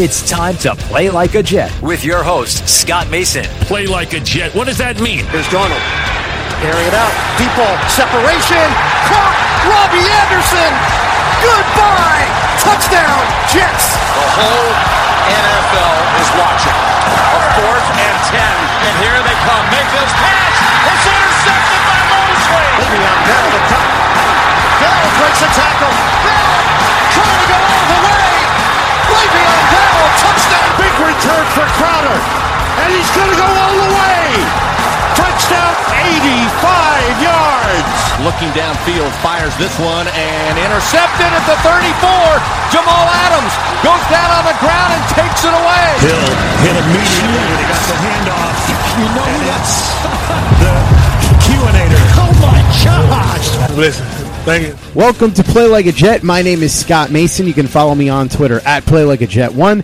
It's time to play like a Jet with your host, Scott Mason. Play like a Jet. What does that mean? Here's Darnold. Carry it out. Deep ball. Separation. Caught. Robbie Anderson. Goodbye. Touchdown. Jets. The whole NFL is watching. A fourth and ten. And here they come. Mayfield's pass. It's intercepted by Mosley. Le'Veon Bell the top. Bell breaks a tackle. Bell trying to go return for Crowder. And he's going to go all the way. Touchdown, 85 yards. Looking downfield, fires this one and intercepted at the 34. Jamal Adams goes down on the ground and takes it away. Hill hit immediately when he got the handoff. You know and that's the QAnator. oh my gosh. Listen, thank you. Welcome to Play Like a Jet. My name is Scott Mason. You can follow me on Twitter at Play Like a Jet One,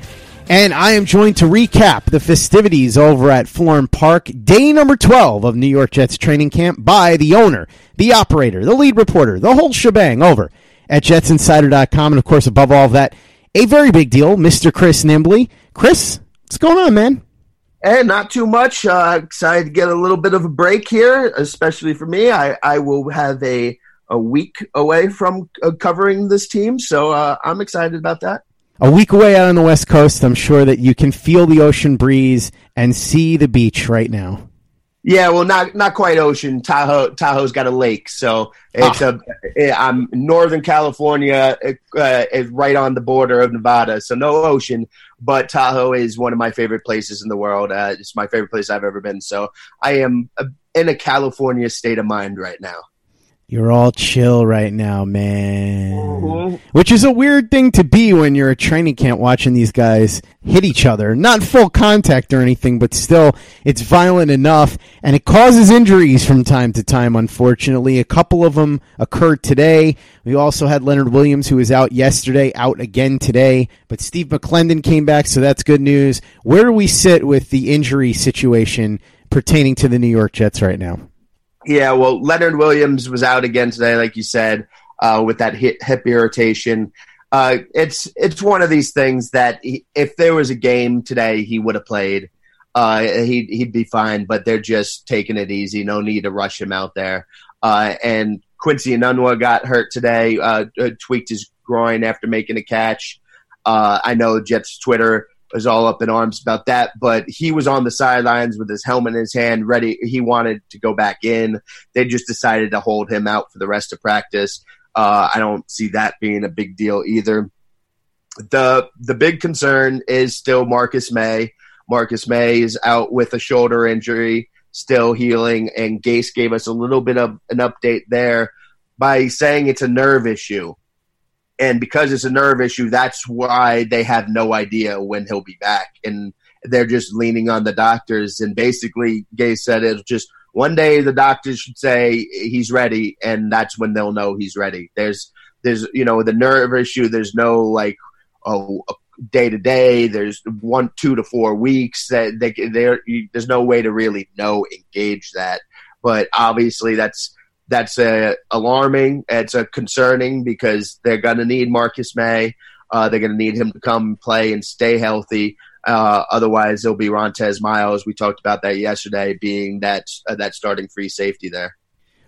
and I am joined to recap the festivities over at Florham Park, day number twelve of New York Jets training camp by the owner, the operator, the lead reporter, the whole shebang over at JetsInsider.com, and of course, above all of that, a very big deal, Mister Chris Nimbley. Chris, what's going on, man? And not too much. Uh, excited to get a little bit of a break here, especially for me. I, I will have a, a week away from uh, covering this team, so uh, I'm excited about that. A week away out on the West Coast, I'm sure that you can feel the ocean breeze and see the beach right now. Yeah, well, not not quite ocean. Tahoe Tahoe's got a lake, so it's a. I'm Northern California, uh, is right on the border of Nevada, so no ocean. But Tahoe is one of my favorite places in the world. Uh, it's my favorite place I've ever been. So I am uh, in a California state of mind right now. You're all chill right now, man. Mhm. Which is a weird thing to be when you're at training camp watching these guys hit each other. Not full contact or anything, but still, it's violent enough, and it causes injuries from time to time, unfortunately. A couple of them occurred today. We also had Leonard Williams, who was out yesterday, out again today, but Steve McLendon came back, so that's good news. Where do we sit with the injury situation pertaining to the New York Jets right now? Yeah, well, Leonard Williams was out again today, like you said, uh, with that hip, hip irritation. Uh, it's it's one of these things that he, if there was a game today, he would have played. Uh, he'd he'd be fine, but they're just taking it easy. No need to rush him out there. Uh, and Quincy Enunwa got hurt today, uh, uh, tweaked his groin after making a catch. I know Jets Twitter was all up in arms about that, but he was on the sidelines with his helmet in his hand, ready. He wanted to go back in. They just decided to hold him out for the rest of practice. Uh, I don't see that being a big deal either. The the big concern is still Marcus Maye. Marcus Maye is out with a shoulder injury, still healing, and Gase gave us a little bit of an update there by saying it's a nerve issue and because it's a nerve issue, that's why they have no idea when he'll be back, and they're just leaning on the doctors. And basically, Gase said it's just one day the doctors should say he's ready, and that's when they'll know he's ready. There's, there's, you know, the nerve issue. There's no like, oh, day to day. There's one, two to four weeks that they, there. There's no way to really know engage that. But obviously, that's that's uh, alarming. It's uh, concerning because they're going to need Marcus Maye. Uh, they're going to need him to come play and stay healthy. Uh, otherwise, it'll be Rontez Miles. We talked about that yesterday, being that uh, that starting free safety there.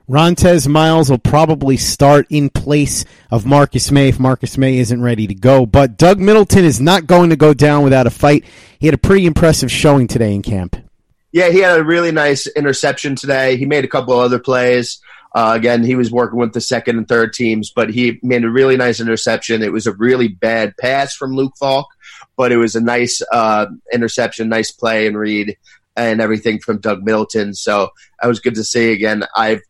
Rontez Miles will probably start in place of Marcus Maye if Marcus Maye isn't ready to go. But Doug Middleton is not going to go down without a fight. He had a pretty impressive showing today in camp. Yeah, he had a really nice interception today. He made a couple of other plays. Uh, again, he was working with the second and third teams, but he made a really nice interception. It was a really bad pass from Luke Falk, but it was a nice uh, interception, nice play and read, and everything from Doug Middleton. So that was good to see. Again, I've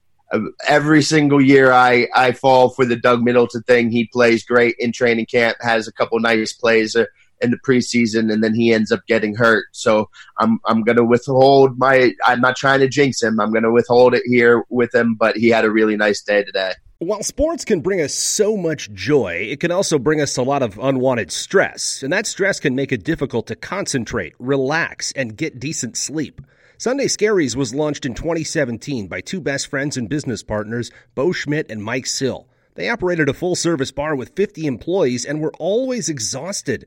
every single year I, I fall for the Doug Middleton thing. He plays great in training camp, has a couple nice plays in the preseason, and then he ends up getting hurt. So I'm I'm gonna withhold my. I'm not trying to jinx him. I'm gonna withhold it here with him, but he had a really nice day today. While sports can bring us so much joy, it can also bring us a lot of unwanted stress, and that stress can make it difficult to concentrate, relax, and get decent sleep. Sunday Scaries was launched in 2017 by two best friends and business partners, Bo Schmidt and Mike Sill. They operated a full service bar with 50 employees and were always exhausted.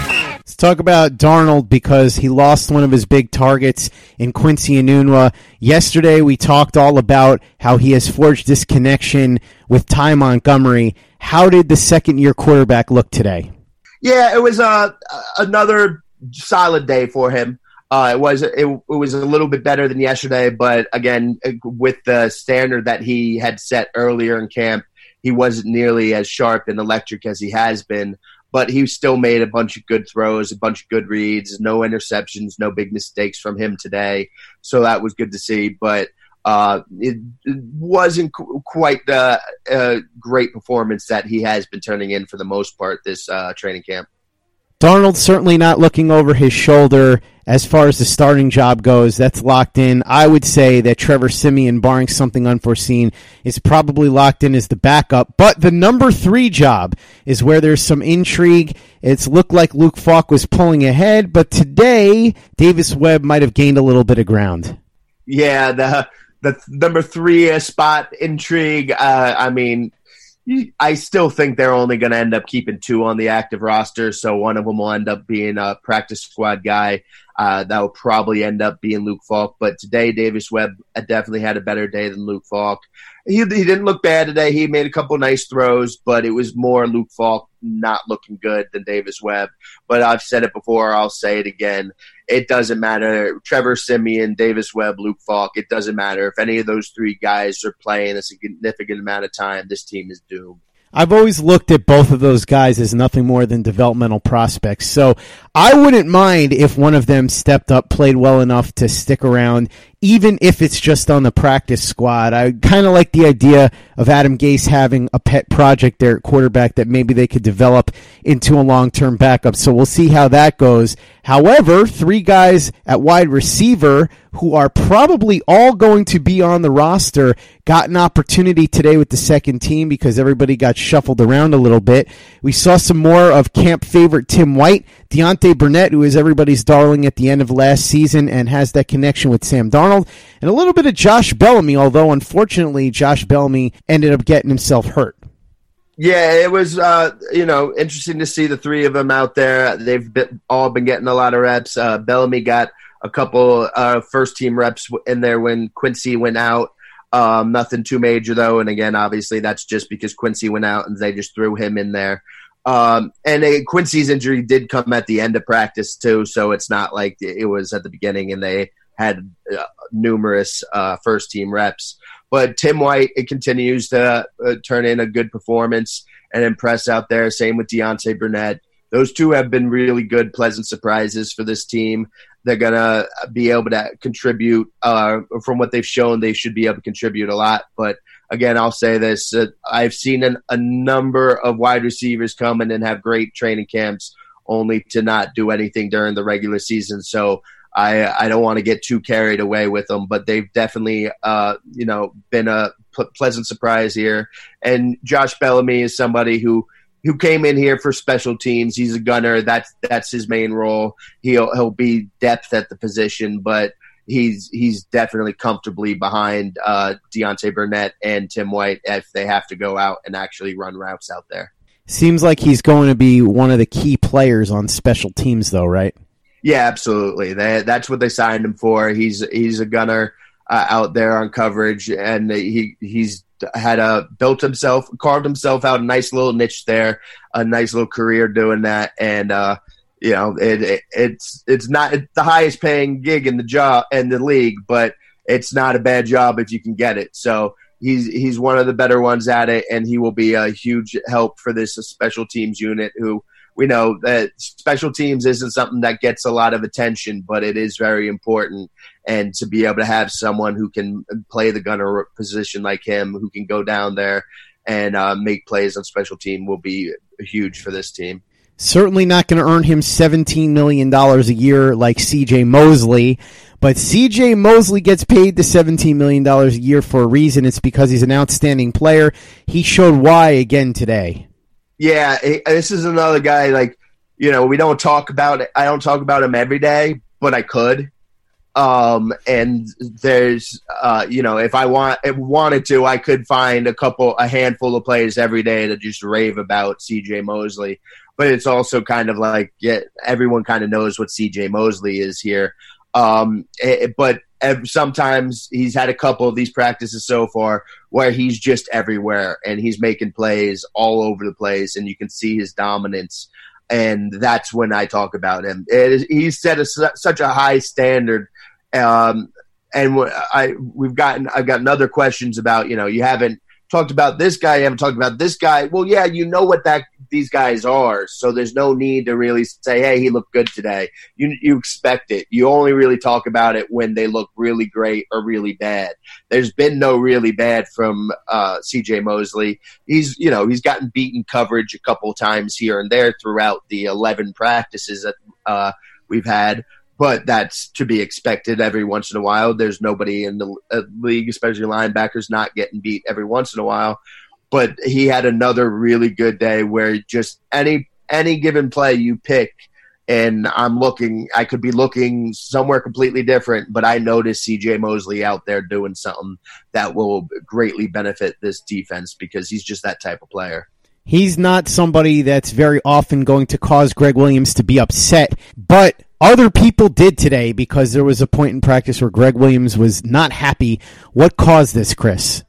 Let's talk about Darnold because he lost one of his big targets in Quincy Enunwa. Yesterday, we talked all about how he has forged this connection with Ty Montgomery. How did the second year quarterback look today? Yeah, it was uh, another solid day for him. Uh, it was it, it was a little bit better than yesterday, but again, with the standard that he had set earlier in camp, he wasn't nearly as sharp and electric as he has been but he still made a bunch of good throws, a bunch of good reads, no interceptions, no big mistakes from him today. So that was good to see. But uh, it, it, wasn't qu- quite the uh, great performance that he has been turning in for the most part this uh, training camp. Darnold certainly not looking over his shoulder as far as the starting job goes. That's locked in. I would say that Trevor Siemian, barring something unforeseen, is probably locked in as the backup. But the number three job is where there's some intrigue. It's looked like Luke Falk was pulling ahead, but today Davis Webb might have gained a little bit of ground. Yeah, the the number three spot intrigue. Uh, I mean, I still think they're only going to end up keeping two on the active roster, so one of them will end up being a practice squad guy. Uh, that will probably end up being Luke Falk. But today, Davis Webb definitely had a better day than Luke Falk. He, he didn't look bad today. He made a couple nice throws, but it was more Luke Falk not looking good than Davis Webb. But I've said it before. I'll say it again. It doesn't matter. Trevor Siemian, Davis Webb, Luke Falk. It doesn't matter if any of those three guys are playing a significant amount of time. This team is doomed. I've always looked at both of those guys as nothing more than developmental prospects. So I wouldn't mind if one of them stepped up, played well enough to stick around, even if it's just on the practice squad. I kind of like the idea of Adam Gase having a pet project there at quarterback that maybe they could develop into a long term backup. So we'll see how that goes. However, three guys at wide receiver who are probably all going to be on the roster got an opportunity today with the second team because everybody got shuffled around a little bit. We saw some more of camp favorite Tim White, Deontay Burnett, who is everybody's darling at the end of last season and has that connection with Sam Darnold, and a little bit of Josh Bellamy, although unfortunately Josh Bellamy ended up getting himself hurt. Yeah, it was uh, you know interesting to see the three of them out there. They've been, all been getting a lot of reps. Uh, Bellamy got a couple uh, first team reps in there when Quincy went out. Um, nothing too major though, and again, obviously that's just because Quincy went out and they just threw him in there. Um, and Quincy's injury did come at the end of practice too, so it's not like it was at the beginning and they had uh, numerous uh, first team reps. But Tim White, it continues to uh, turn in a good performance and impress out there. Same with Deontay Burnett. Those two have been really good, pleasant surprises for this team. They're going to be able to contribute uh, from what they've shown. They should be able to contribute a lot. But again, I'll say this uh, I've seen an, a number of wide receivers come in and have great training camps only to not do anything during the regular season. So I, I don't want to get too carried away with them, but they've definitely, uh, you know, been a p- pleasant surprise here. And Josh Bellamy is somebody who, who came in here for special teams. He's a gunner. That's that's his main role. He'll he'll be depth at the position, but he's he's definitely comfortably behind uh, Deontay Burnett and Tim White if they have to go out and actually run routes out there. Seems like he's going to be one of the key players on special teams, though, right? Yeah, absolutely. They, that's what they signed him for. He's he's a gunner uh, out there on coverage, and he he's had a built himself, carved himself out a nice little niche there, a nice little career doing that, and uh, you know, it, it, it's it's not the highest paying gig in the job in the league, but it's not a bad job if you can get it. So he's he's one of the better ones at it, and he will be a huge help for this special teams unit. Who we know that special teams isn't something that gets a lot of attention, but it is very important. And to be able to have someone who can play the gunner position like him, who can go down there and uh, make plays on special team, will be huge for this team. Certainly not going to earn him $17 million a year like CJ Mosley, but CJ Mosley gets paid the $17 million a year for a reason. It's because he's an outstanding player. He showed why again today. Yeah, this is another guy like, you know, we don't talk about it. I don't talk about him every day, but I could. Um, and there's, uh, you know, if I want, wanted to, I could find a couple, a handful of plays every day to just rave about CJ Mosley but it's also kind of like yeah, everyone kind of knows what CJ Mosley is here. Um, it, eh, but sometimes he's had a couple of these practices so far where he's just everywhere and he's making plays all over the place, and you can see his dominance. And that's when I talk about him. he's set a, such a high standard. Um, and I we've gotten I've gotten other questions about you know you haven't talked about this guy, you haven't talked about this guy. Well, yeah, you know what that these guys are, so there's no need to really say, "Hey, he looked good today." You you expect it. You only really talk about it when they look really great or really bad. There's been no really bad from uh, C.J. Mosley. He's you know he's gotten beaten coverage a couple times here and there throughout the 11 practices that uh, we've had but that's to be expected every once in a while. There's nobody in the uh, league, especially linebackers, not getting beat every once in a while. But he had another really good day where just any any given play you pick, and I'm looking, I could be looking somewhere completely different, but I noticed C.J. Mosley out there doing something that will greatly benefit this defense because he's just that type of player. He's not somebody that's very often going to cause Gregg Williams to be upset, but other people did today because there was a point in practice where Gregg Williams was not happy. What caused this, Chris?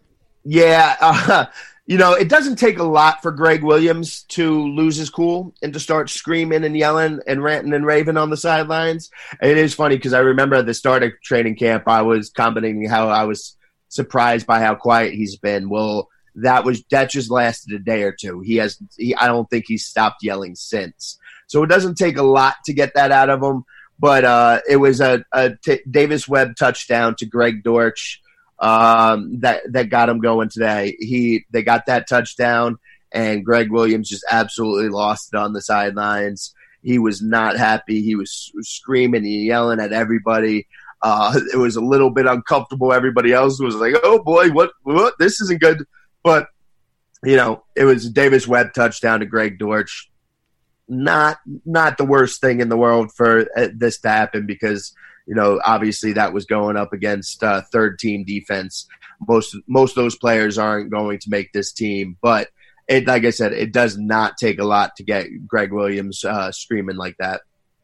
Yeah, uh, you know, it doesn't take a lot for Gregg Williams to lose his cool and to start screaming and yelling and ranting and raving on the sidelines. It is funny because I remember at the start of training camp, I was commenting how I was surprised by how quiet he's been. Well, that was that just lasted a day or two. He has, he, I don't think he's stopped yelling since. So it doesn't take a lot to get that out of him. But uh, it was a, a t- Davis Webb touchdown to Greg Dortch um, that that got him going today. He they got that touchdown, and Gregg Williams just absolutely lost it on the sidelines. He was not happy. He was screaming and yelling at everybody. Uh, it was a little bit uncomfortable. Everybody else was like, "Oh boy, what? What? This isn't good." But you know, it was Davis Webb touchdown to Greg Dortch not not the worst thing in the world for uh, this to happen because you know obviously that was going up against uh, third team defense. Most most of those players aren't going to make this team, but it like I said, it does not take a lot to get Gregg Williams uh, screaming like that.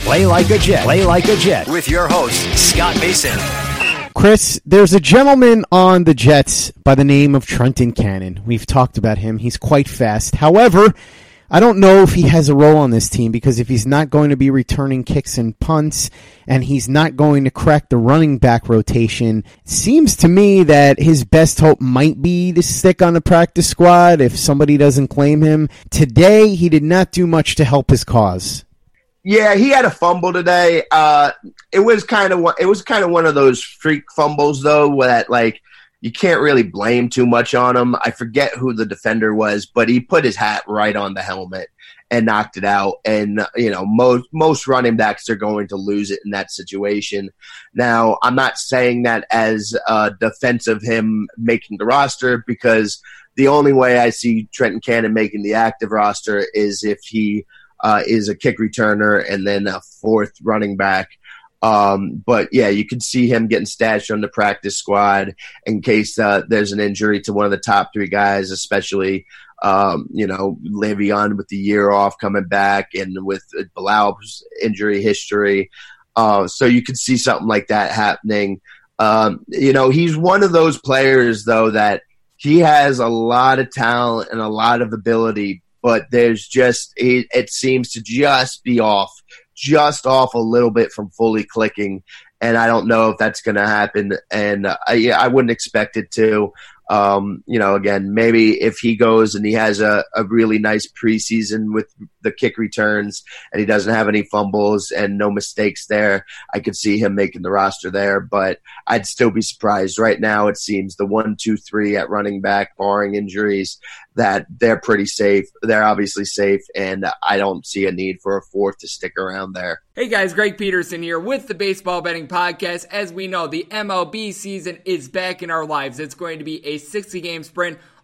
Play like a Jet. Play like a Jet with your host, Scott Mason. Chris, there's a gentleman on the Jets by the name of Trenton Cannon. We've talked about him. He's quite fast. However, I don't know if he has a role on this team because if he's not going to be returning kicks and punts and he's not going to crack the running back rotation, it seems to me that his best hope might be to stick on the practice squad if somebody doesn't claim him. Today, he did not do much to help his cause. Yeah, he had a fumble today. Uh, it was kind of it was kind of one of those freak fumbles though, that like you can't really blame too much on him. I forget who the defender was, but he put his hat right on the helmet and knocked it out. And you know, most most running backs are going to lose it in that situation. Now, I'm not saying that as a defense of him making the roster because the only way I see Trenton Cannon making the active roster is if he uh, is a kick returner and then a fourth running back. Um, but yeah, you can see him getting stashed on the practice squad in case uh, there's an injury to one of the top three guys, especially um, you know Le'Veon with the year off coming back and with Bilal's injury history. Uh, so you could see something like that happening. Um, you know, he's one of those players though that he has a lot of talent and a lot of ability, but there's just it, it seems to just be off just off a little bit from fully clicking. And I don't know if that's going to happen. And I, I wouldn't expect it to. Um, you know, again, maybe if he goes and he has a, a really nice preseason with the kick returns and he doesn't have any fumbles and no mistakes there, I could see him making the roster there. But I'd still be surprised. Right now, it seems the one, two, three at running back, barring injuries, that they're pretty safe. They're obviously safe, and I don't see a need for a fourth to stick around there. Hey guys, Greg Peterson here with the Baseball Betting Podcast. As we know, the MLB season is back in our lives. It's going to be a 60 game sprint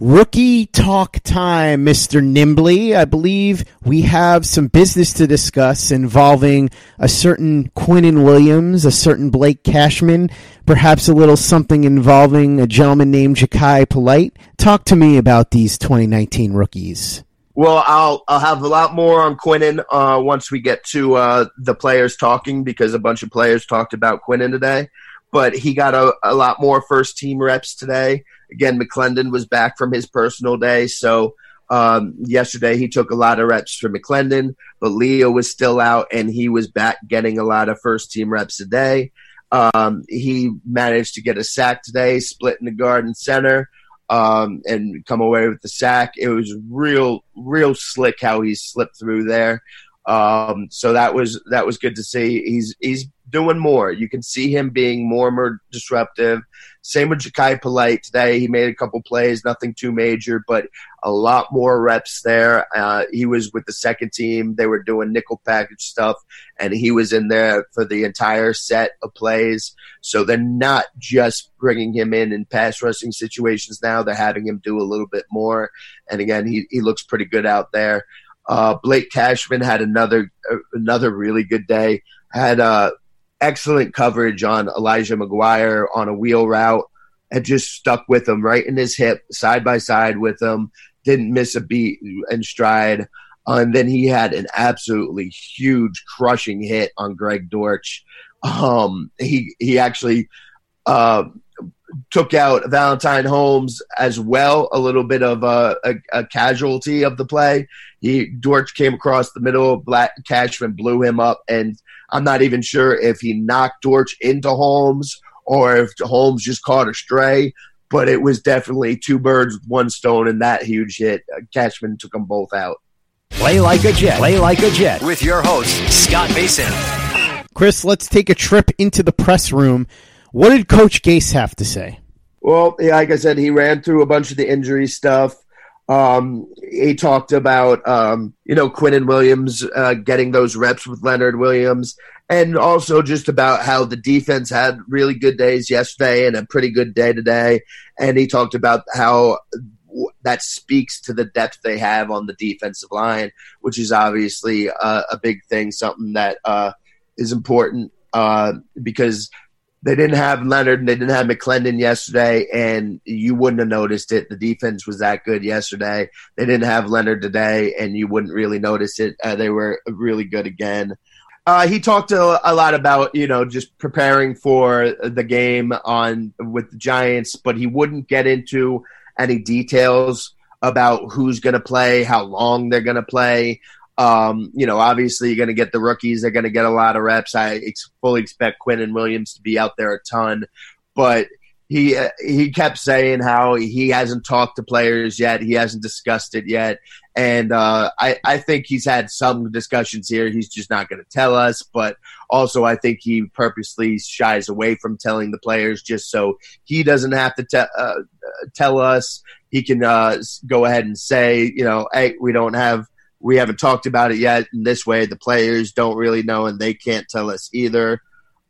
Rookie talk time, Mr. Nimbley. I believe we have some business to discuss involving a certain Quinnen Williams, a certain Blake Cashman, perhaps a little something involving a gentleman named Jachai Polite. Talk to me about these 2019 rookies. Well, I'll I'll have a lot more on Quinnen uh, once we get to uh, the players talking because a bunch of players talked about Quinnen today. But he got a, a lot more first team reps today. Again, McLendon was back from his personal day, so um, yesterday he took a lot of reps for McLendon, but Leo was still out and he was back getting a lot of first team reps today. Um, he managed to get a sack today, split in the garden center, um, and come away with the sack. It was real, real slick how he slipped through there. Um, so that was that was good to see. He's he's doing more. You can see him being more and more disruptive. Same with Jachai Polite today. He made a couple plays, nothing too major, but a lot more reps there. Uh, he was with the second team. They were doing nickel package stuff, and he was in there for the entire set of plays. So they're not just bringing him in in pass rushing situations now. They're having him do a little bit more. And again, he, he looks pretty good out there. Uh, Blake Cashman had another uh, another really good day. Had uh, excellent coverage on Elijah McGuire on a wheel route. Had just stuck with him right in his hip, side by side with him. Didn't miss a beat and stride. Uh, and then he had an absolutely huge crushing hit on Greg Dortch. Um, he he actually uh, took out Valentine Holmes as well, a little bit of a, a, a, casualty of the play. He Dortch came across the middle, Blake Cashman blew him up, and I'm not even sure if he knocked Dortch into Holmes or if Holmes just caught a stray. But it was definitely two birds with one stone, and that huge hit. Cashman took them both out. Play like a Jet. Play like a Jet with your host Scott Mason. Chris, let's take a trip into the press room what did Coach Gase have to say? Well, yeah, like I said, he ran through a bunch of the injury stuff. Um, he talked about, um, you know, Quinnen Williams uh, getting those reps with Leonard Williams, and also just about how the defense had really good days yesterday and a pretty good day today. And he talked about how that speaks to the depth they have on the defensive line, which is obviously a, a big thing, something that uh, is important uh, because – they didn't have Leonard and they didn't have McLendon yesterday, and you wouldn't have noticed it. The defense was that good yesterday. They didn't have Leonard today, and you wouldn't really notice it. Uh, they were really good again. Uh, he talked a, a, lot about you know just preparing for the game on with the Giants, but he wouldn't get into any details about who's going to play, how long they're going to play. Um, you know, obviously, you're going to get the rookies. They're going to get a lot of reps. I fully expect Quinnen Williams to be out there a ton, but he uh, he kept saying how he hasn't talked to players yet. He hasn't discussed it yet, and uh, I I think he's had some discussions here. He's just not going to tell us. But also, I think he purposely shies away from telling the players just so he doesn't have to te- uh, tell us. He can uh, go ahead and say, you know, hey, we don't have we haven't talked about it yet. In this way, the players don't really know, and they can't tell us either.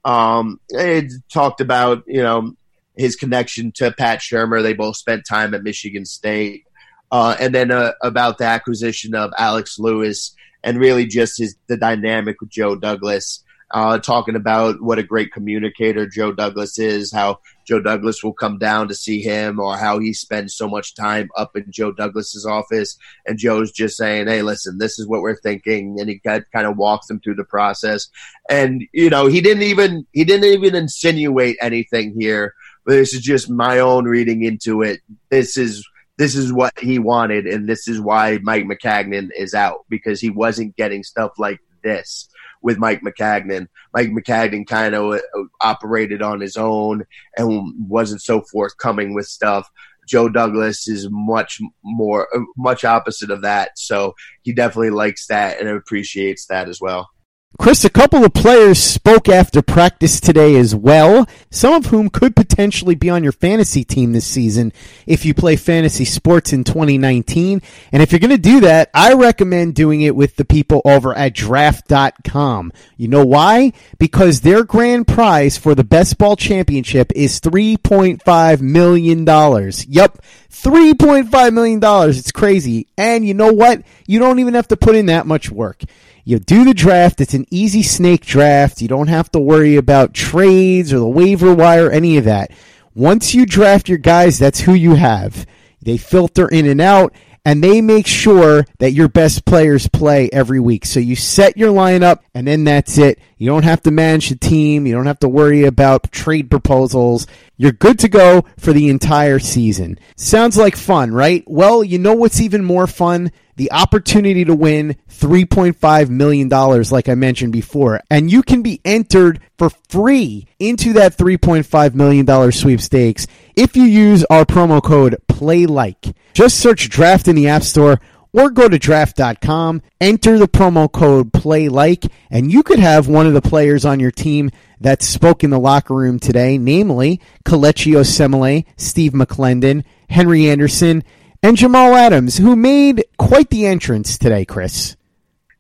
Um, it talked about you know his connection to Pat Shurmur. They both spent time at Michigan State. Uh, and then uh, about the acquisition of Alex Lewis and really just his the dynamic with Joe Douglas. Uh, talking about what a great communicator Joe Douglas is, how Joe Douglas will come down to see him, or how he spends so much time up in Joe Douglas's office. And Joe's just saying, "Hey, listen, this is what we're thinking," and he kind of walks them through the process. And you know, he didn't even he didn't even insinuate anything here this is just my own reading into it. This is this is what he wanted, and this is why Mike Maccagnan is out because he wasn't getting stuff like this with Mike Maccagnan. Mike Maccagnan kind of uh, operated on his own and wasn't so forthcoming with stuff. Joe Douglas is much more, uh, much opposite of that. So he definitely likes that and appreciates that as well. Chris, a couple of players spoke after practice today as well, some of whom could potentially be on your fantasy team this season if you play fantasy sports in 2019. And if you're going to do that, I recommend doing it with the people over at draft.com. You know why? Because their grand prize for the best ball championship is $3.5 million. Yep. $3.5 million. It's crazy. And you know what? You don't even have to put in that much work. You do the draft. It's an easy snake draft. You don't have to worry about trades or the waiver wire, any of that. Once you draft your guys, that's who you have. They filter in and out and they make sure that your best players play every week. So you set your lineup and then that's it. You don't have to manage the team. You don't have to worry about trade proposals. You're good to go for the entire season. Sounds like fun, right? Well, you know what's even more fun? the opportunity to win $3.5 million, like I mentioned before. And you can be entered for free into that $3.5 million sweepstakes if you use our promo code PLAYLIKE. Just search draft in the App Store or go to draft.com, enter the promo code play like, and you could have one of the players on your team that spoke in the locker room today, namely Kelechi Osemele, Steve McLendon, Henry Anderson, and Jamal Adams, who made quite the entrance today, Chris.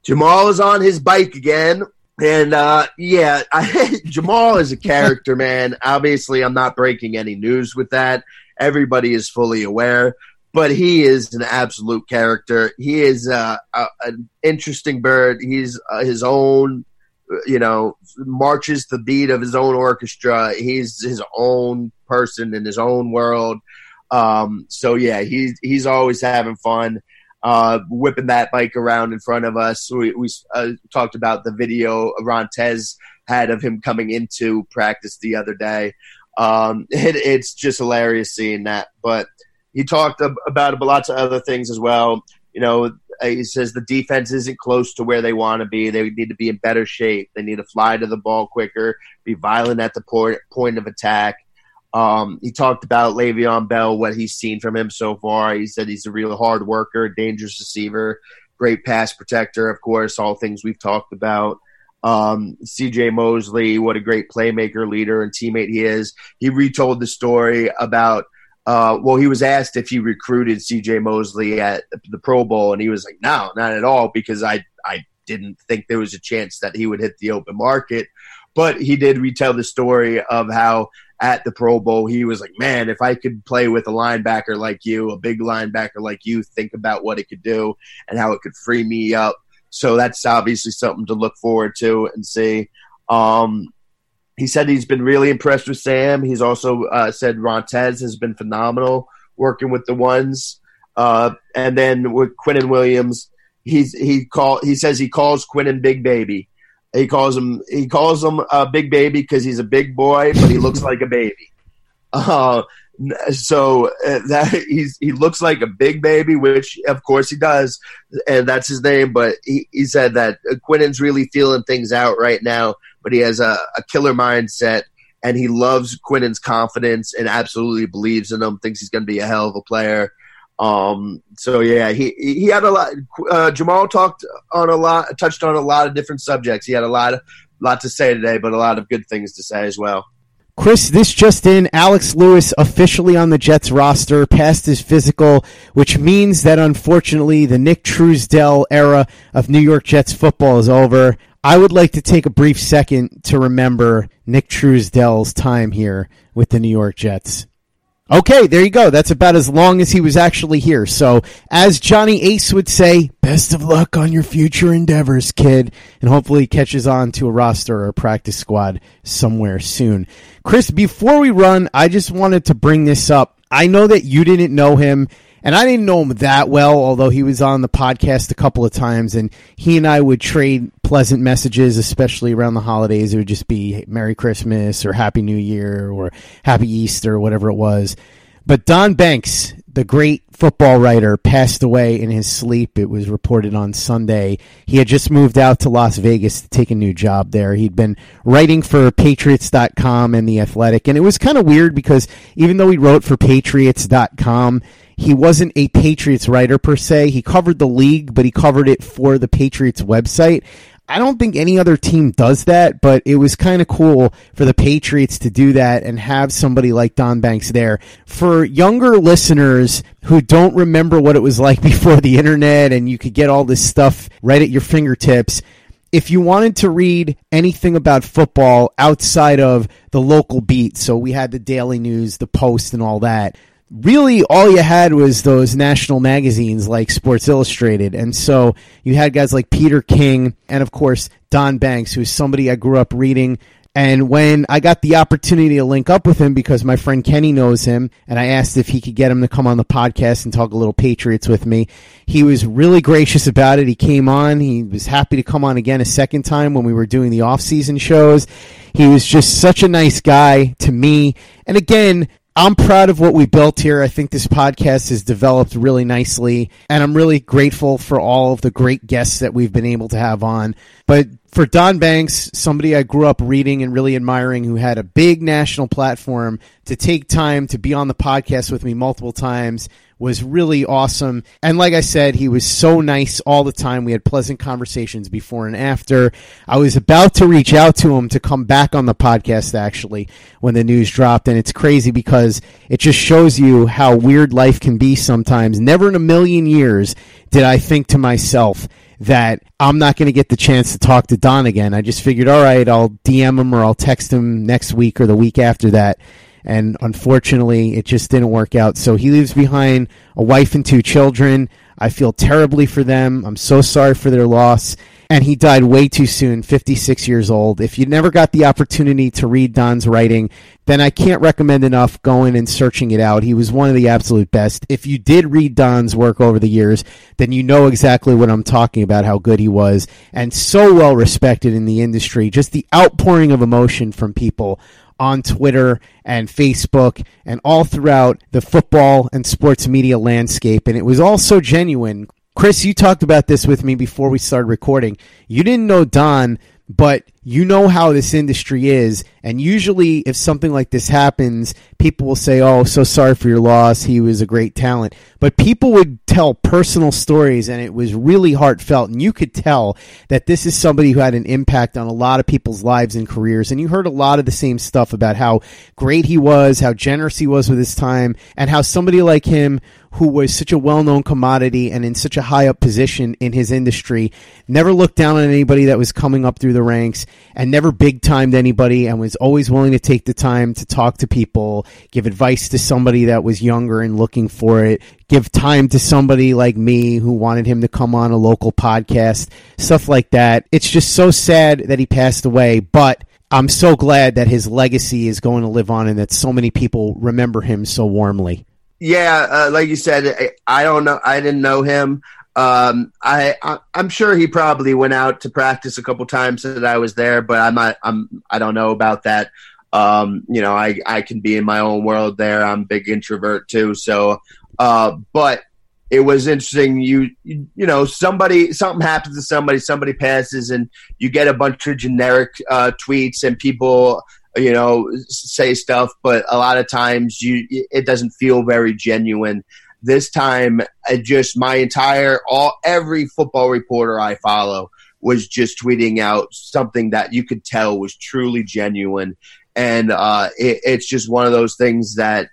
Jamal is on his bike again. And uh, yeah, I, Jamal is a character, man. Obviously, I'm not breaking any news with that. Everybody is fully aware, but he is an absolute character. He is uh, a, an interesting bird. He's uh, his own, you know, marches the beat of his own orchestra. He's his own person in his own world. Um, so yeah, he's he's always having fun, uh, whipping that bike around in front of us. We, we uh, talked about the video Rontez had of him coming into practice the other day. Um, it, it's just hilarious seeing that. But he talked about lots of other things as well. You know, he says the defense isn't close to where they want to be. They need to be in better shape. They need to fly to the ball quicker, be violent at the point, point of attack. Um, he talked about Le'Veon Bell, what he's seen from him so far. He said he's a real hard worker, dangerous receiver, great pass protector, of course, all things we've talked about. Um, CJ Mosley, what a great playmaker, leader, and teammate he is. He retold the story about, uh, well, he was asked if he recruited CJ Mosley at the Pro Bowl, and he was like, no, not at all, because I, I didn't think there was a chance that he would hit the open market. But he did retell the story of how at the Pro Bowl, he was like, man, if I could play with a linebacker like you, a big linebacker like you, think about what it could do and how it could free me up. So that's obviously something to look forward to and see. Um, he said he's been really impressed with Sam. He's also uh, said Rontez has been phenomenal working with the ones. Uh, and then with Quinnen Williams, he's he call he says he calls Quinnen Big Baby. He calls him he calls him a big baby because he's a big boy, but he looks like a baby. Uh, So uh, that he's he looks like a big baby, which of course he does, and that's his name. But he, he said that Quinnen's really feeling things out right now, but he has a, a killer mindset and he loves Quinnen's confidence and absolutely believes in him. Thinks he's going to be a hell of a player. Um, so yeah, he he had a lot. Uh, Jamal talked on a lot, touched on a lot of different subjects. He had a lot, lot to say today, but a lot of good things to say as well. Chris, this just in, Alex Lewis officially on the Jets roster, passed his physical, which means that unfortunately the Nick Truesdell era of New York Jets football is over. I would like to take a brief second to remember Nick Truesdell's time here with the New York Jets. Okay, there you go. That's about as long as he was actually here. So, as Johnny Ace would say, best of luck on your future endeavors, kid. And hopefully he catches on to a roster or a practice squad somewhere soon. Chris, before we run, I just wanted to bring this up. I know that you didn't know him and I didn't know him that well, although he was on the podcast a couple of times, and he and I would trade pleasant messages, especially around the holidays. It would just be Merry Christmas or Happy New Year or Happy Easter or whatever it was. But Don Banks, the great football writer, passed away in his sleep. It was reported on Sunday. He had just moved out to Las Vegas to take a new job there. He'd been writing for Patriots.com and The Athletic. And it was kind of weird because even though he wrote for Patriots.com, he wasn't a Patriots writer per se. He covered the league, but he covered it for the Patriots website. I don't think any other team does that, but it was kind of cool for the Patriots to do that and have somebody like Don Banks there. For younger listeners who don't remember what it was like before the internet and you could get all this stuff right at your fingertips, if you wanted to read anything about football outside of the local beat, so we had the Daily News, the Post, and all that, really all you had was those national magazines like Sports Illustrated. And so you had guys like Peter King and, of course, Don Banks, who's somebody I grew up reading. And when I got the opportunity to link up with him because my friend Kenny knows him, and I asked if he could get him to come on the podcast and talk a little Patriots with me, he was really gracious about it. He came on. He was happy to come on again a second time when we were doing the off-season shows. He was just such a nice guy to me. And again, I'm proud of what we built here. I think this podcast has developed really nicely, and I'm really grateful for all of the great guests that we've been able to have on. But for Don Banks, somebody I grew up reading and really admiring who had a big national platform to take time to be on the podcast with me multiple times was really awesome. And like I said, he was so nice all the time. We had pleasant conversations before and after. I was about to reach out to him to come back on the podcast actually when the news dropped. And it's crazy because it just shows you how weird life can be sometimes. Never in a million years did I think to myself, that I'm not going to get the chance to talk to Don again. I just figured, all right, I'll DM him or I'll text him next week or the week after that and unfortunately, it just didn't work out. So he leaves behind a wife and two children. I feel terribly for them. I'm so sorry for their loss. And he died way too soon, 56 years old. If you never got the opportunity to read Don's writing, then I can't recommend enough going and searching it out. He was one of the absolute best. If you did read Don's work over the years, then you know exactly what I'm talking about, how good he was, and so well respected in the industry. Just the outpouring of emotion from people on Twitter and Facebook and all throughout the football and sports media landscape. And it was all so genuine. Chris, you talked about this with me before we started recording. You didn't know Don, but you know how this industry is. And usually, if something like this happens, people will say, Oh, so sorry for your loss. He was a great talent. But people would tell personal stories, and it was really heartfelt. And you could tell that this is somebody who had an impact on a lot of people's lives and careers. And you heard a lot of the same stuff about how great he was, how generous he was with his time, and how somebody like him who was such a well-known commodity and in such a high up position in his industry, never looked down on anybody that was coming up through the ranks and never big timed anybody and was always willing to take the time to talk to people, give advice to somebody that was younger and looking for it, give time to somebody like me who wanted him to come on a local podcast, stuff like that. It's just so sad that he passed away, but I'm so glad that his legacy is going to live on and that so many people remember him so warmly. Yeah, uh, like you said, I don't know. I didn't know him. Um, I, I am sure he probably went out to practice a couple times that I was there, but I'm not. I'm I don't know about that. Um, you know, I, I can be in my own world there. I'm a big introvert too. So, uh, but it was interesting. You, you, you know, somebody, something happens to somebody, somebody passes and you get a bunch of generic, uh, tweets and people, you know, say stuff, but a lot of times you, it doesn't feel very genuine. This time, just my entire, all, every football reporter I follow was just tweeting out something that you could tell was truly genuine. And uh, it, it's just one of those things that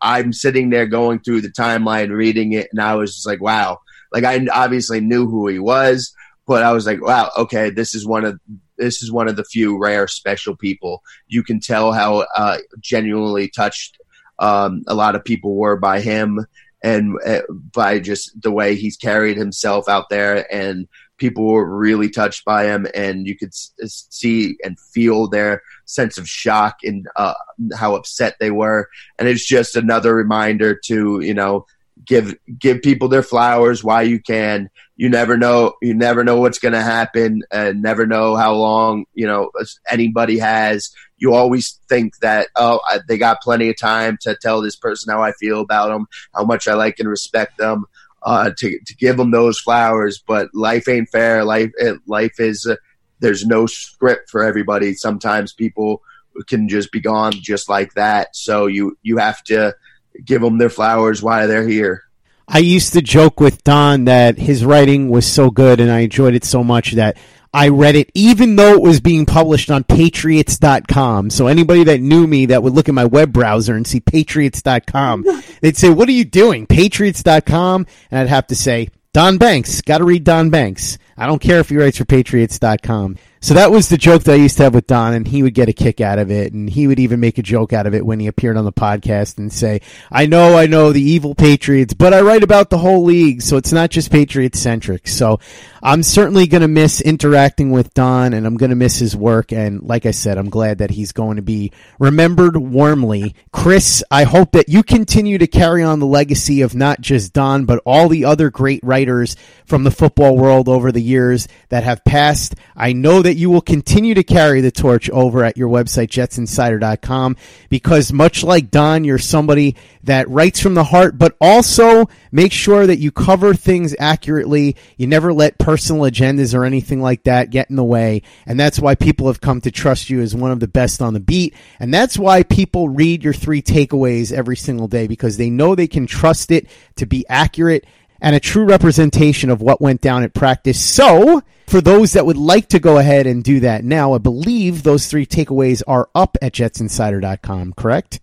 I'm sitting there going through the timeline, reading it, and I was just like, wow. Like I obviously knew who he was, but I was like, wow, okay, this is one of this is one of the few rare special people. You can tell how uh, genuinely touched um, a lot of people were by him and uh, by just the way he's carried himself out there and people were really touched by him, and you could see and feel their sense of shock and uh, how upset they were. And it's just another reminder to you know give give people their flowers while you can. You never know. You never know what's going to happen, and never know how long you know anybody has. You always think that oh, they got plenty of time to tell this person how I feel about them, how much I like and respect them uh, to to give them those flowers. But life ain't fair. Life life is uh, there's no script for everybody. Sometimes people can just be gone just like that. So you you have to give them their flowers while they're here. I used to joke with Don that his writing was so good and I enjoyed it so much that I read it even though it was being published on patriots.com. So anybody that knew me that would look at my web browser and see patriots.com, they'd say, "What are you doing? patriots.com?" And I'd have to say, "Don Banks, got to read Don Banks." I don't care if he writes for patriots.com. So that was the joke that I used to have with Don, and he would get a kick out of it, and he would even make a joke out of it when he appeared on the podcast and say, "I know, I know the evil Patriots, but I write about the whole league, so it's not just Patriots centric." So I'm certainly going to miss interacting with Don, and I'm going to miss his work. And like I said, I'm glad that he's going to be remembered warmly. Chris, I hope that you continue to carry on the legacy of not just Don, but all the other great writers from the football world over the years that have passed. I know that you will continue to carry the torch over at your website, jetsinsider.com, because much like Don, you're somebody that writes from the heart, but also make sure that you cover things accurately. You never let personal agendas or anything like that get in the way. And that's why people have come to trust you as one of the best on the beat. And that's why people read your three takeaways every single day because they know they can trust it to be accurate and a true representation of what went down at practice. So, for those that would like to go ahead and do that now, I believe those three takeaways are up at jetsinsider.com, correct?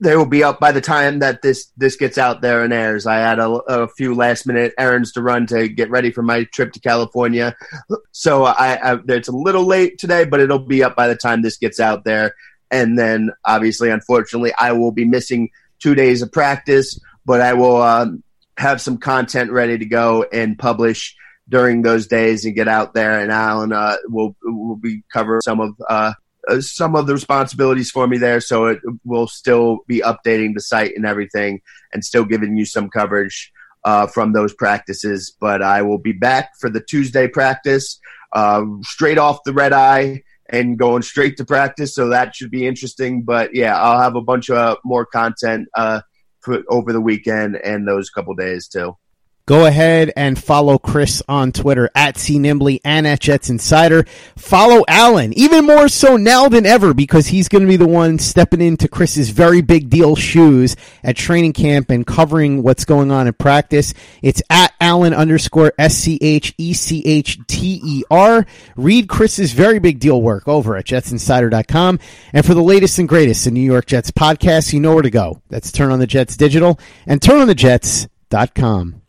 they will be up by the time that this this gets out there and airs. I had a, a, few last minute errands to run to get ready for my trip to California, so I, I, it's a little late today, but it'll be up by the time this gets out there. And then, obviously, unfortunately, I will be missing two days of practice, but I will um, have some content ready to go and publish during those days and get out there. And Alan uh, will will be covering some of uh, uh, some of the responsibilities for me there, so it will still be updating the site and everything, and still giving you some coverage uh, from those practices. But I will be back for the Tuesday practice, uh, straight off the red eye and going straight to practice. So that should be interesting. But yeah, I'll have a bunch of more content uh, over the weekend and those couple days too go ahead and follow Chris on Twitter at CNimbley and at Jets Insider. Follow Alan, even more so now than ever, because he's going to be the one stepping into Chris's very big deal shoes at training camp and covering what's going on in practice. It's at Alan underscore S C H E C H T E R. Read Chris's very big deal work over at jetsinsider.com. And for the latest and greatest in New York Jets podcasts, you know where to go. That's Turn on the Jets Digital and turnonthejets.com.